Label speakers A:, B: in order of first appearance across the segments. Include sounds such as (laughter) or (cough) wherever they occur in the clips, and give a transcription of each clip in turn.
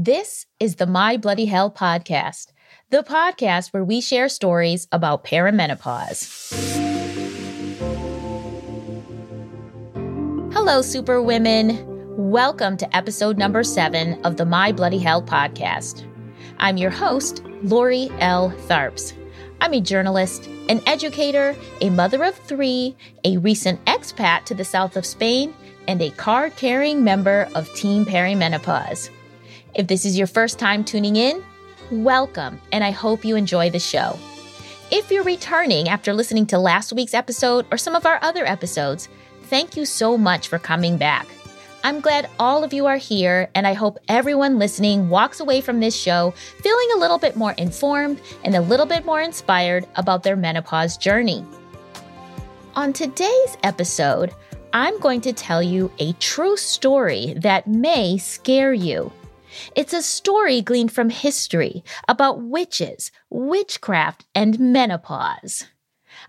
A: This is the My Bloody Hell podcast, the podcast where we share stories about perimenopause. Hello, super women. Welcome to episode number seven of the My Bloody Hell podcast. I'm your host, Lori L. Tharps. I'm a journalist, an educator, a mother of three, a recent expat to the south of Spain, and a card carrying member of Team Perimenopause. If this is your first time tuning in, welcome, and I hope you enjoy the show. If you're returning after listening to last week's episode or some of our other episodes, thank you so much for coming back. I'm glad all of you are here, and I hope everyone listening walks away from this show feeling a little bit more informed and a little bit more inspired about their menopause journey. On today's episode, I'm going to tell you a true story that may scare you. It's a story gleaned from history about witches, witchcraft, and menopause.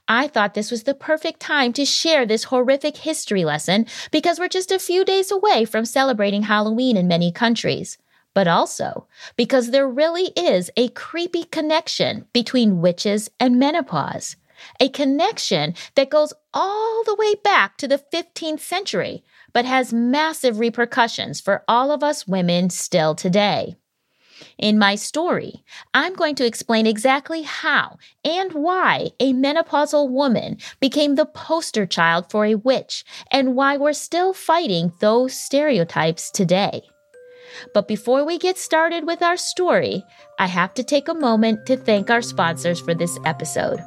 A: I thought this was the perfect time to share this horrific history lesson because we're just a few days away from celebrating Halloween in many countries, but also because there really is a creepy connection between witches and menopause. A connection that goes all the way back to the 15th century but has massive repercussions for all of us women still today. In my story, I'm going to explain exactly how and why a menopausal woman became the poster child for a witch and why we're still fighting those stereotypes today. But before we get started with our story, I have to take a moment to thank our sponsors for this episode.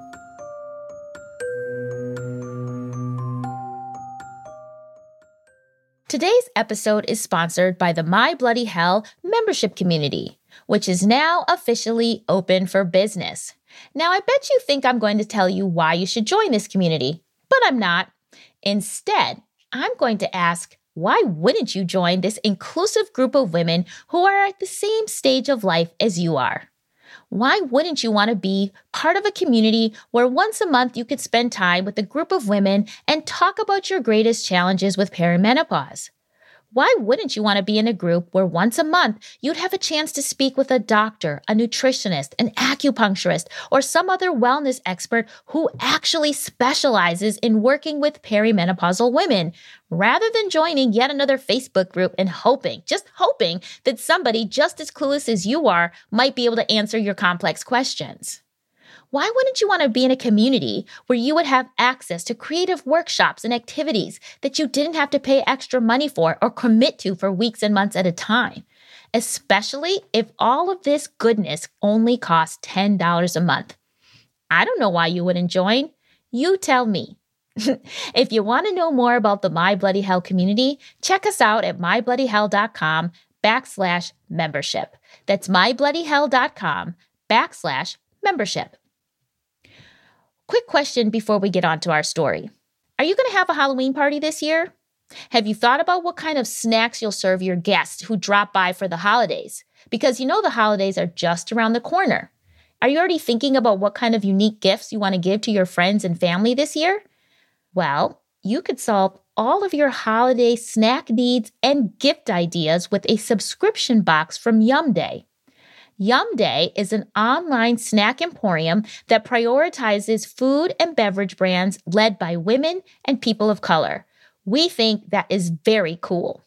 A: Today's episode is sponsored by the My Bloody Hell membership community, which is now officially open for business. Now, I bet you think I'm going to tell you why you should join this community, but I'm not. Instead, I'm going to ask why wouldn't you join this inclusive group of women who are at the same stage of life as you are? Why wouldn't you want to be part of a community where once a month you could spend time with a group of women and talk about your greatest challenges with perimenopause? Why wouldn't you want to be in a group where once a month you'd have a chance to speak with a doctor, a nutritionist, an acupuncturist, or some other wellness expert who actually specializes in working with perimenopausal women, rather than joining yet another Facebook group and hoping, just hoping, that somebody just as clueless as you are might be able to answer your complex questions? Why wouldn't you want to be in a community where you would have access to creative workshops and activities that you didn't have to pay extra money for or commit to for weeks and months at a time? Especially if all of this goodness only costs $10 a month. I don't know why you wouldn't join. You tell me. (laughs) if you want to know more about the My Bloody Hell community, check us out at mybloodyhell.com backslash membership. That's mybloodyhell.com backslash membership. Quick question before we get on to our story Are you going to have a Halloween party this year? Have you thought about what kind of snacks you'll serve your guests who drop by for the holidays? Because you know the holidays are just around the corner. Are you already thinking about what kind of unique gifts you want to give to your friends and family this year? Well, you could solve all of your holiday snack needs and gift ideas with a subscription box from Yum Day. Yum Day is an online snack emporium that prioritizes food and beverage brands led by women and people of color. We think that is very cool.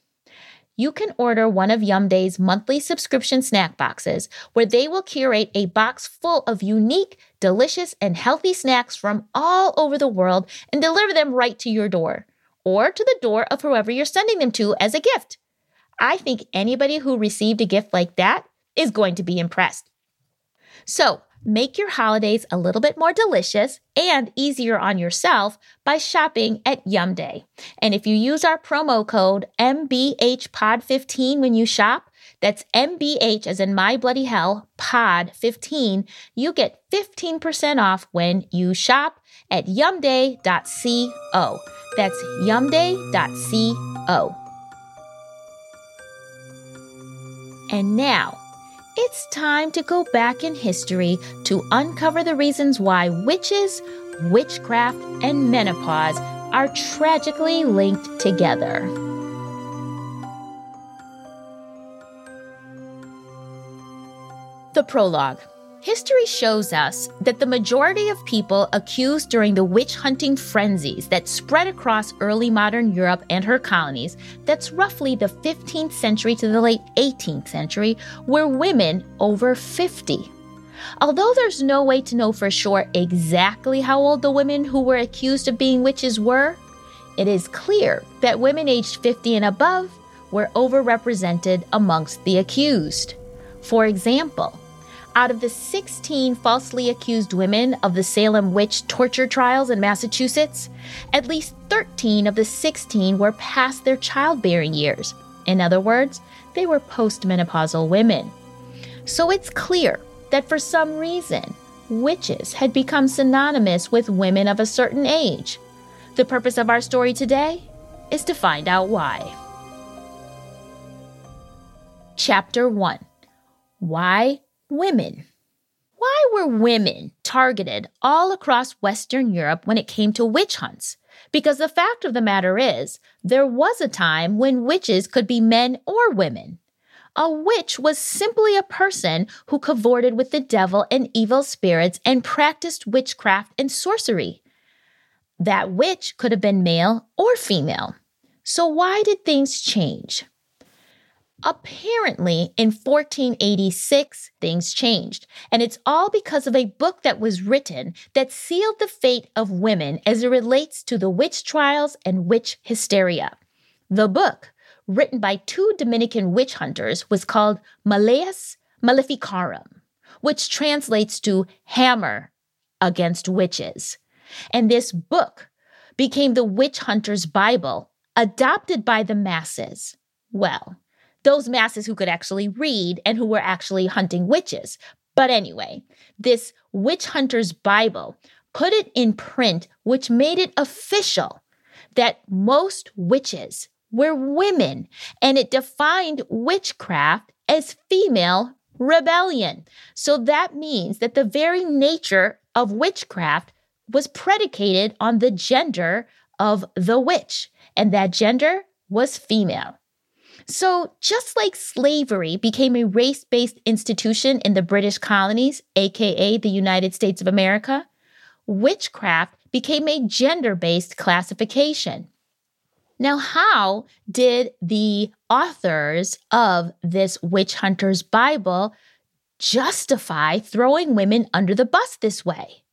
A: You can order one of Yum Day's monthly subscription snack boxes, where they will curate a box full of unique, delicious, and healthy snacks from all over the world and deliver them right to your door or to the door of whoever you're sending them to as a gift. I think anybody who received a gift like that is going to be impressed. So, make your holidays a little bit more delicious and easier on yourself by shopping at Yum Day. And if you use our promo code MBHPOD15 when you shop, that's MBH as in my bloody hell, pod 15, you get 15% off when you shop at yumday.co. That's yumday.co. And now, it's time to go back in history to uncover the reasons why witches, witchcraft, and menopause are tragically linked together. The prologue. History shows us that the majority of people accused during the witch hunting frenzies that spread across early modern Europe and her colonies, that's roughly the 15th century to the late 18th century, were women over 50. Although there's no way to know for sure exactly how old the women who were accused of being witches were, it is clear that women aged 50 and above were overrepresented amongst the accused. For example, out of the 16 falsely accused women of the Salem witch torture trials in Massachusetts, at least 13 of the 16 were past their childbearing years. In other words, they were postmenopausal women. So it's clear that for some reason, witches had become synonymous with women of a certain age. The purpose of our story today is to find out why. Chapter 1 Why Women. Why were women targeted all across Western Europe when it came to witch hunts? Because the fact of the matter is, there was a time when witches could be men or women. A witch was simply a person who cavorted with the devil and evil spirits and practiced witchcraft and sorcery. That witch could have been male or female. So, why did things change? Apparently, in 1486, things changed, and it's all because of a book that was written that sealed the fate of women as it relates to the witch trials and witch hysteria. The book, written by two Dominican witch hunters, was called Malleus Maleficarum, which translates to hammer against witches. And this book became the witch hunter's Bible, adopted by the masses. Well, those masses who could actually read and who were actually hunting witches. But anyway, this witch hunter's Bible put it in print, which made it official that most witches were women, and it defined witchcraft as female rebellion. So that means that the very nature of witchcraft was predicated on the gender of the witch, and that gender was female. So, just like slavery became a race based institution in the British colonies, aka the United States of America, witchcraft became a gender based classification. Now, how did the authors of this witch hunter's Bible justify throwing women under the bus this way?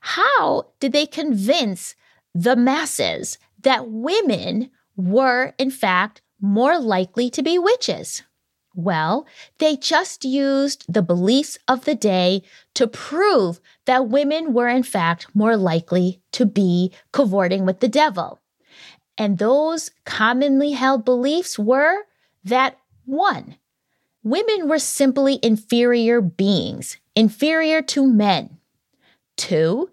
A: How did they convince the masses that women were, in fact, more likely to be witches? Well, they just used the beliefs of the day to prove that women were, in fact, more likely to be cavorting with the devil. And those commonly held beliefs were that one, women were simply inferior beings, inferior to men. Two,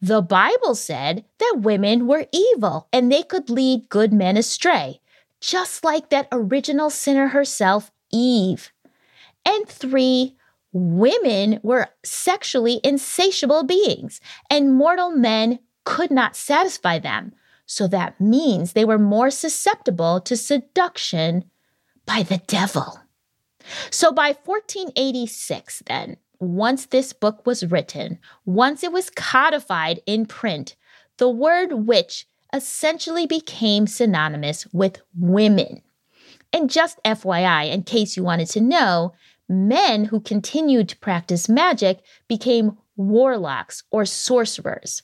A: the Bible said that women were evil and they could lead good men astray just like that original sinner herself, Eve. And three, women were sexually insatiable beings, and mortal men could not satisfy them. So that means they were more susceptible to seduction by the devil. So by 1486, then, once this book was written, once it was codified in print, the word witch essentially became synonymous with women. And just FYI, in case you wanted to know, men who continued to practice magic became warlocks or sorcerers.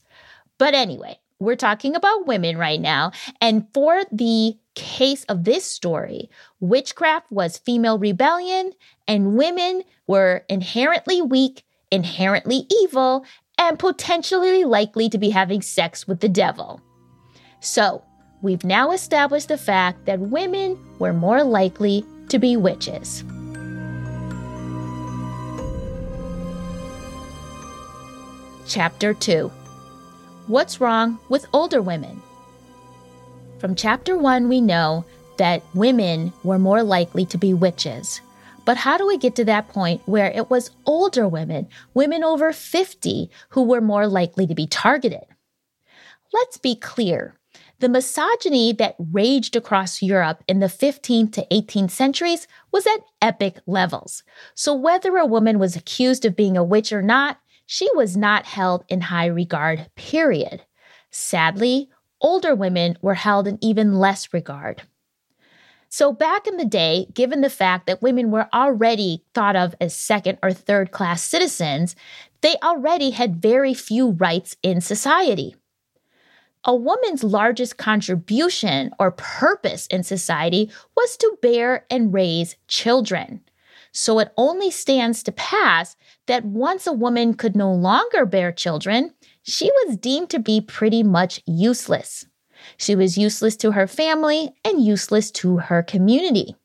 A: But anyway, we're talking about women right now. And for the case of this story, witchcraft was female rebellion, and women were inherently weak, inherently evil, and potentially likely to be having sex with the devil. So, we've now established the fact that women were more likely to be witches. Chapter 2 What's wrong with older women? From chapter 1, we know that women were more likely to be witches. But how do we get to that point where it was older women, women over 50, who were more likely to be targeted? Let's be clear The misogyny that raged across Europe in the 15th to 18th centuries was at epic levels. So, whether a woman was accused of being a witch or not, she was not held in high regard, period. Sadly, older women were held in even less regard. So, back in the day, given the fact that women were already thought of as second or third class citizens, they already had very few rights in society. A woman's largest contribution or purpose in society was to bear and raise children. So it only stands to pass that once a woman could no longer bear children, she was deemed to be pretty much useless. She was useless to her family and useless to her community.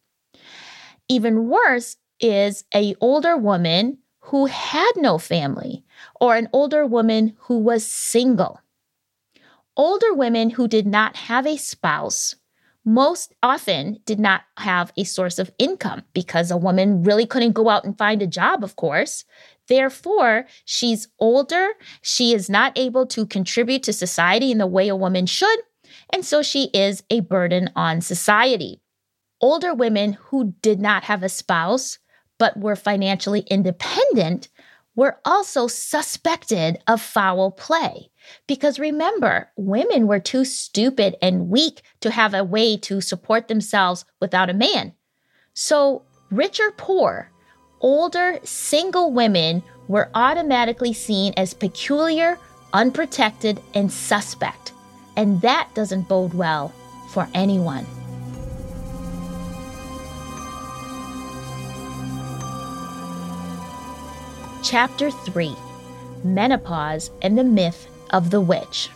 A: Even worse is a older woman who had no family or an older woman who was single. Older women who did not have a spouse most often did not have a source of income because a woman really couldn't go out and find a job, of course. Therefore, she's older, she is not able to contribute to society in the way a woman should, and so she is a burden on society. Older women who did not have a spouse but were financially independent were also suspected of foul play. Because remember, women were too stupid and weak to have a way to support themselves without a man. So, rich or poor, older single women were automatically seen as peculiar, unprotected, and suspect. And that doesn't bode well for anyone. Chapter 3 Menopause and the Myth of the Witch.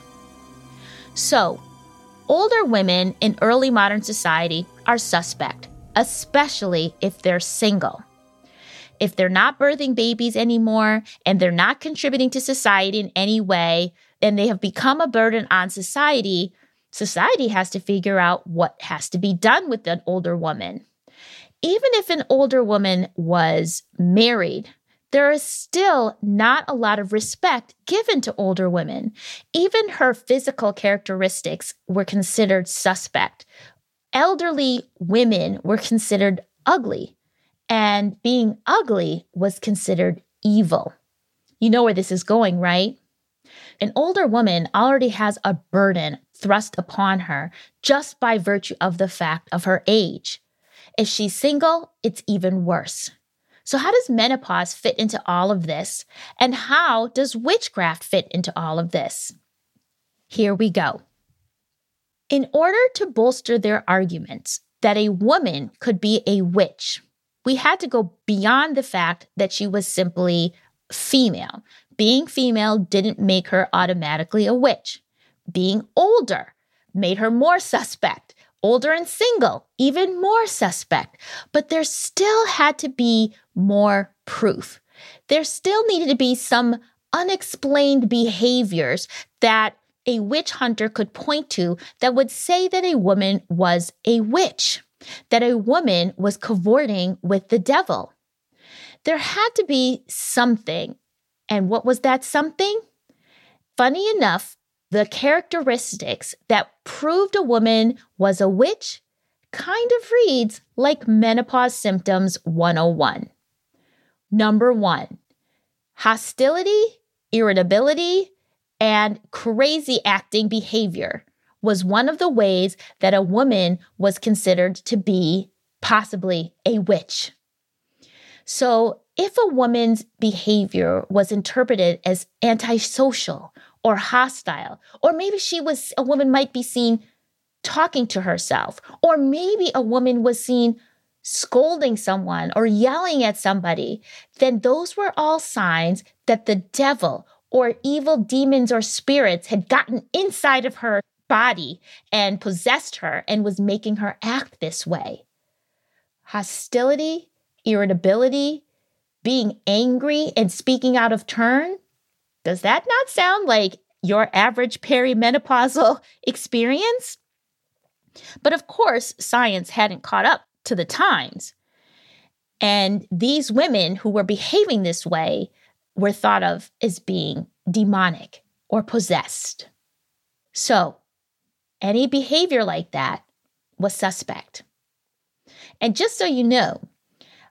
A: So, older women in early modern society are suspect, especially if they're single. If they're not birthing babies anymore and they're not contributing to society in any way, and they have become a burden on society, society has to figure out what has to be done with an older woman. Even if an older woman was married, there is still not a lot of respect given to older women. Even her physical characteristics were considered suspect. Elderly women were considered ugly, and being ugly was considered evil. You know where this is going, right? An older woman already has a burden thrust upon her just by virtue of the fact of her age. If she's single, it's even worse. So, how does menopause fit into all of this? And how does witchcraft fit into all of this? Here we go. In order to bolster their arguments that a woman could be a witch, we had to go beyond the fact that she was simply female. Being female didn't make her automatically a witch. Being older made her more suspect. Older and single, even more suspect. But there still had to be more proof. There still needed to be some unexplained behaviors that a witch hunter could point to that would say that a woman was a witch, that a woman was cavorting with the devil. There had to be something. And what was that something? Funny enough, the characteristics that proved a woman was a witch kind of reads like Menopause Symptoms 101. Number one, hostility, irritability, and crazy acting behavior was one of the ways that a woman was considered to be possibly a witch. So, if a woman's behavior was interpreted as antisocial or hostile, or maybe she was, a woman might be seen talking to herself, or maybe a woman was seen scolding someone or yelling at somebody, then those were all signs that the devil or evil demons or spirits had gotten inside of her body and possessed her and was making her act this way. Hostility, irritability, being angry and speaking out of turn does that not sound like your average perimenopausal (laughs) experience? But of course, science hadn't caught up to the times. And these women who were behaving this way were thought of as being demonic or possessed. So, any behavior like that was suspect. And just so you know,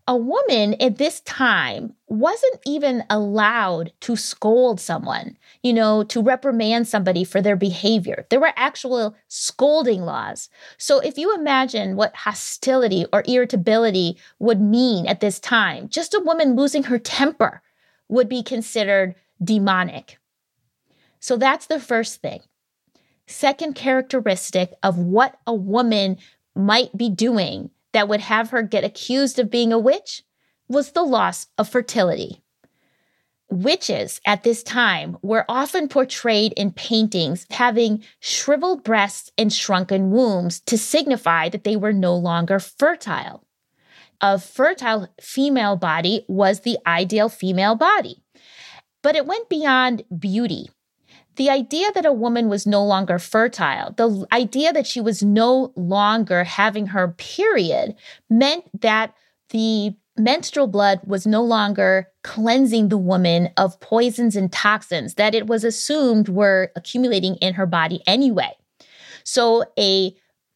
A: a woman at this time wasn't even allowed to scold someone, you know, to reprimand somebody for their behavior. There were actual scolding laws. So if you imagine what hostility or irritability would mean at this time, just a woman losing her temper would be considered demonic. So that's the first thing. Second characteristic of what a woman might be doing that would have her get accused of being a witch was the loss of fertility. Witches at this time were often portrayed in paintings having shriveled breasts and shrunken wombs to signify that they were no longer fertile. A fertile female body was the ideal female body. But it went beyond beauty the idea that a woman was no longer fertile, the idea that she was no longer having her period, meant that the menstrual blood was no longer cleansing the woman of poisons and toxins that it was assumed were accumulating in her body anyway. So, a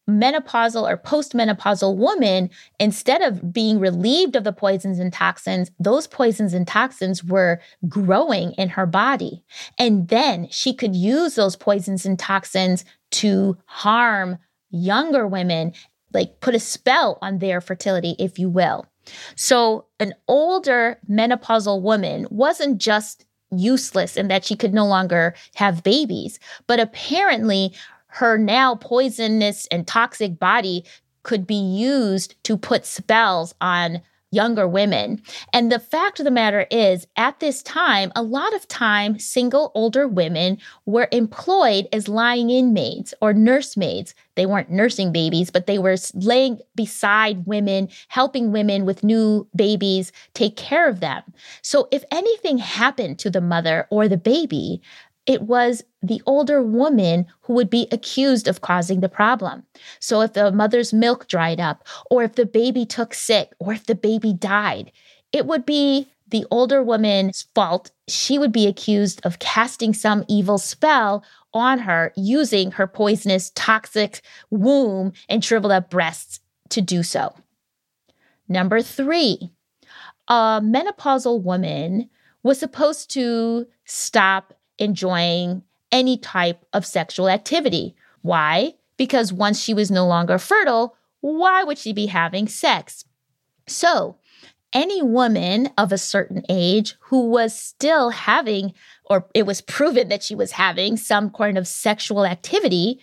A: menopausal or postmenopausal woman, instead of being relieved of the poisons and toxins, those poisons and toxins were growing in her body. And then she could use those poisons and toxins to harm younger women, like put a spell on their fertility, if you will. So, an older menopausal woman wasn't just useless in that she could no longer have babies, but apparently her now poisonous and toxic body could be used to put spells on younger women. And the fact of the matter is, at this time, a lot of time, single older women were employed as lying in maids or nursemaids. They weren't nursing babies, but they were laying beside women, helping women with new babies take care of them. So if anything happened to the mother or the baby, it was the older woman who would be accused of causing the problem. So if the mother's milk dried up, or if the baby took sick, or if the baby died, it would be the older woman's fault. She would be accused of casting some evil spell on her using her poisonous, toxic womb and shriveled up breasts to do so. Number three, a menopausal woman was supposed to stop enjoying any type of sexual activity. Why? Because once she was no longer fertile, why would she be having sex? So, any woman of a certain age who was still having, or it was proven that she was having some kind of sexual activity,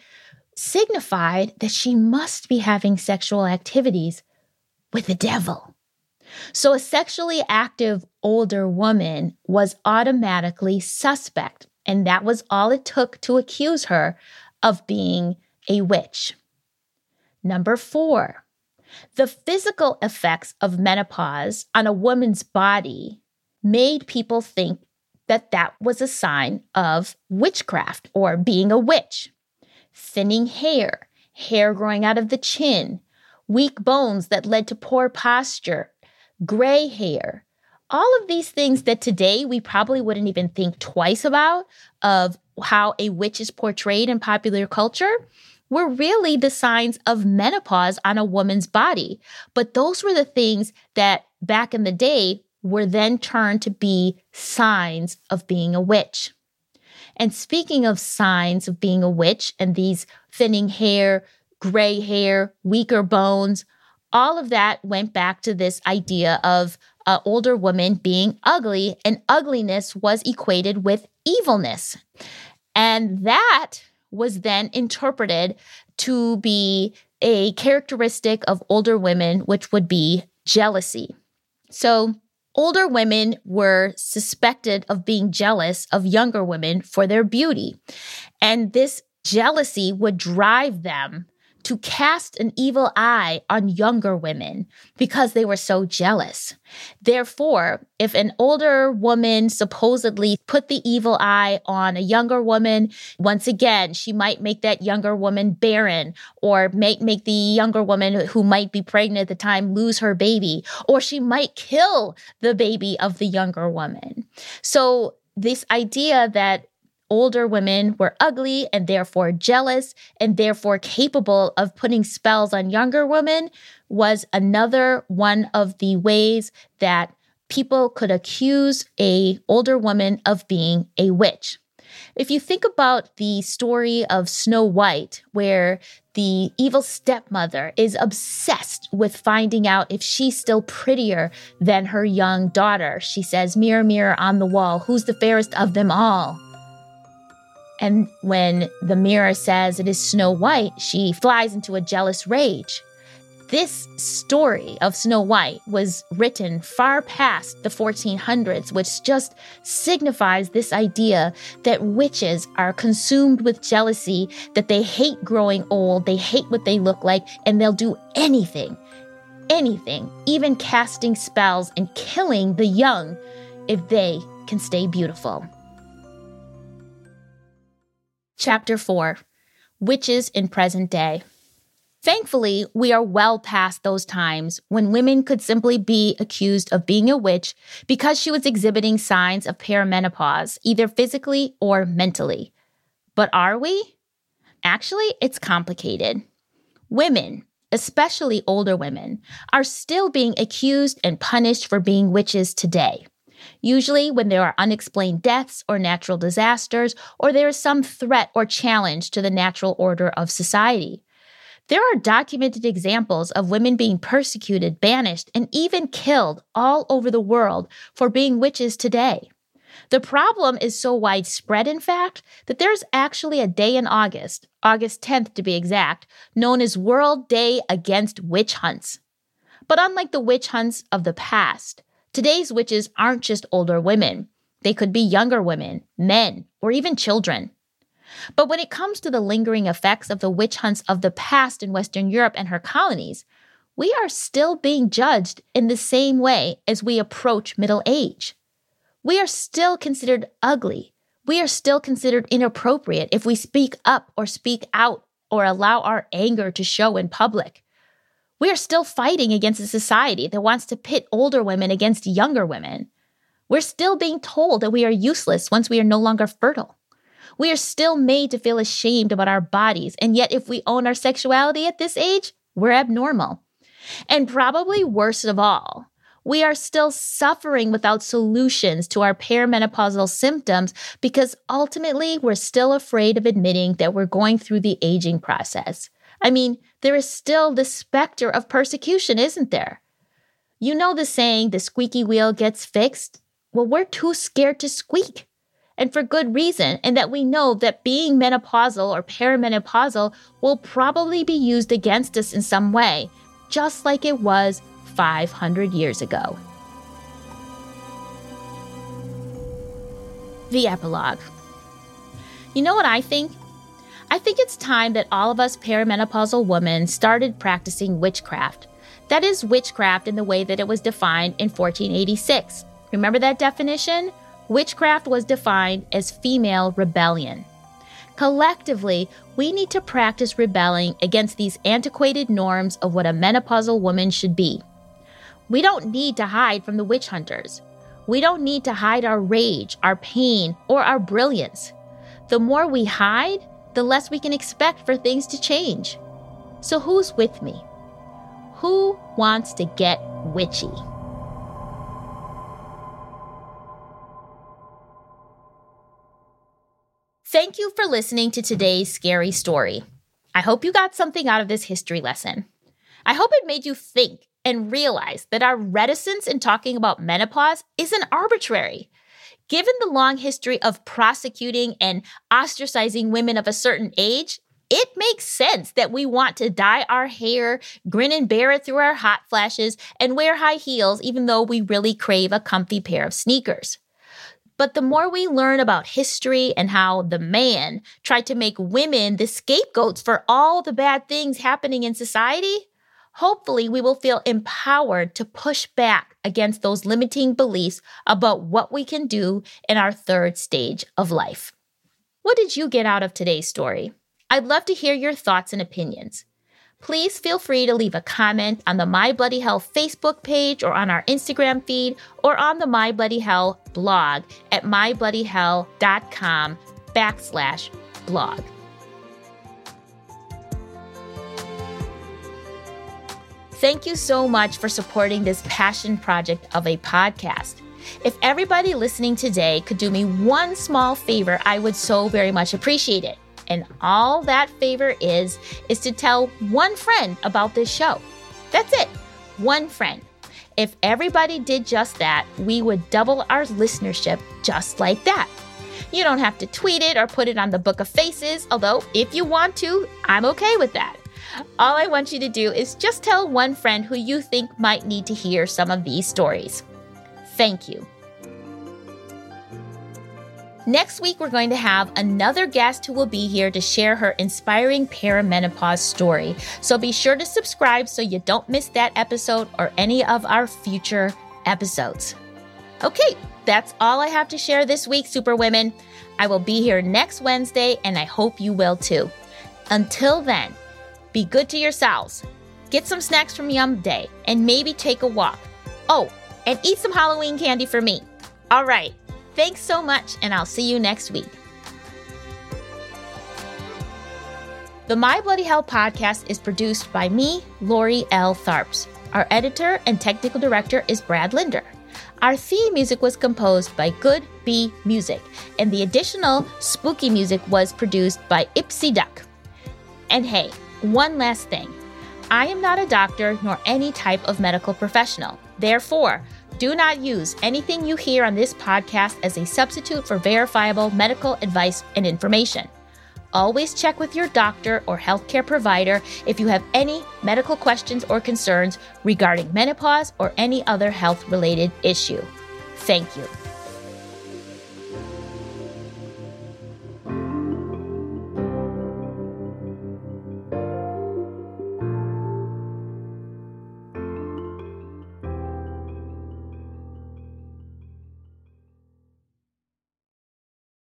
A: signified that she must be having sexual activities with the devil. So, a sexually active older woman was automatically suspect, and that was all it took to accuse her of being a witch. Number four, the physical effects of menopause on a woman's body made people think that that was a sign of witchcraft or being a witch. Thinning hair, hair growing out of the chin, weak bones that led to poor posture, gray hair. All of these things that today we probably wouldn't even think twice about of how a witch is portrayed in popular culture were really the signs of menopause on a woman's body. But those were the things that back in the day were then turned to be signs of being a witch. And speaking of signs of being a witch and these thinning hair, gray hair, weaker bones, all of that went back to this idea of an older woman being ugly, and ugliness was equated with evilness. And that was then interpreted to be a characteristic of older women, which would be jealousy. So, older women were suspected of being jealous of younger women for their beauty. And this jealousy would drive them to cast an evil eye on younger women because they were so jealous. Therefore, if an older woman supposedly put the evil eye on a younger woman, once again, she might make that younger woman barren or make, make the younger woman who might be pregnant at the time lose her baby, or she might kill the baby of the younger woman. So, this idea that older women were ugly and therefore jealous and therefore capable of putting spells on younger women was another one of the ways that people could accuse a older woman of being a witch. If you think about the story of Snow White, where the evil stepmother is obsessed with finding out if she's still prettier than her young daughter. She says, Mirror, mirror on the wall, who's the fairest of them all? And when the mirror says it is Snow White, she flies into a jealous rage. This story of Snow White was written far past the 1400s, which just signifies this idea that witches are consumed with jealousy, that they hate growing old, they hate what they look like, and they'll do anything, anything, even casting spells and killing the young if they can stay beautiful. Chapter 4 Witches in Present Day. Thankfully, we are well past those times when women could simply be accused of being a witch because she was exhibiting signs of perimenopause, either physically or mentally. But are we? Actually, it's complicated. Women, especially older women, are still being accused and punished for being witches today. Usually, when there are unexplained deaths or natural disasters, or there is some threat or challenge to the natural order of society. There are documented examples of women being persecuted, banished, and even killed all over the world for being witches today. The problem is so widespread, in fact, that there's actually a day in August, August 10th to be exact, known as World Day Against Witch Hunts. But unlike the witch hunts of the past, today's witches aren't just older women. They could be younger women, men, or even children. But when it comes to the lingering effects of the witch hunts of the past in Western Europe and her colonies, we are still being judged in the same way as we approach middle age. We are still considered ugly. We are still considered inappropriate if we speak up or speak out or allow our anger to show in public. We are still fighting against a society that wants to pit older women against younger women. We're still being told that we are useless once we are no longer fertile. We are still made to feel ashamed about our bodies, and yet if we own our sexuality at this age, we're abnormal. And probably worst of all, we are still suffering without solutions to our perimenopausal symptoms because ultimately we're still afraid of admitting that we're going through the aging process. I mean, there is still the specter of persecution, isn't there? You know the saying, the squeaky wheel gets fixed? Well, we're too scared to squeak and for good reason, and that we know that being menopausal or perimenopausal will probably be used against us in some way, just like it was 500 years ago. The epilogue. You know what I think? I think it's time that all of us perimenopausal women started practicing witchcraft. That is, witchcraft in the way that it was defined in 1486. Remember that definition? Witchcraft was defined as female rebellion. Collectively, we need to practice rebelling against these antiquated norms of what a menopausal woman should be. We don't need to hide from the witch hunters. We don't need to hide our rage, our pain, or our brilliance. The more we hide, the less we can expect for things to change. So, who's with me? Who wants to get witchy? Thank you for listening to today's scary story. I hope you got something out of this history lesson. I hope it made you think and realize that our reticence in talking about menopause isn't arbitrary. Given the long history of prosecuting and ostracizing women of a certain age, it makes sense that we want to dye our hair, grin and bear it through our hot flashes, and wear high heels even though we really crave a comfy pair of sneakers. But the more we learn about history and how the man tried to make women the scapegoats for all the bad things happening in society, hopefully we will feel empowered to push back against those limiting beliefs about what we can do in our third stage of life. What did you get out of today's story? I'd love to hear your thoughts and opinions please feel free to leave a comment on the My Bloody Hell Facebook page or on our Instagram feed or on the My Bloody Hell blog at mybloodyhell.com backslash blog. Thank you so much for supporting this passion project of a podcast. If everybody listening today could do me one small favor, I would so very much appreciate it. And all that favor is, is to tell one friend about this show. That's it, one friend. If everybody did just that, we would double our listenership just like that. You don't have to tweet it or put it on the Book of Faces, although if you want to, I'm okay with that. All I want you to do is just tell one friend who you think might need to hear some of these stories. Thank you. Next week, we're going to have another guest who will be here to share her inspiring perimenopause story. So be sure to subscribe so you don't miss that episode or any of our future episodes. Okay, that's all I have to share this week, Superwomen. I will be here next Wednesday, and I hope you will too. Until then, be good to yourselves. Get some snacks from Yum Day, and maybe take a walk. Oh, and eat some Halloween candy for me. All right. Thanks so much, and I'll see you next week. The My Bloody Hell podcast is produced by me, Lori L. Tharps. Our editor and technical director is Brad Linder. Our theme music was composed by Good Bee Music, and the additional spooky music was produced by Ipsy Duck. And hey, one last thing I am not a doctor nor any type of medical professional. Therefore, do not use anything you hear on this podcast as a substitute for verifiable medical advice and information. Always check with your doctor or healthcare provider if you have any medical questions or concerns regarding menopause or any other health related issue. Thank you.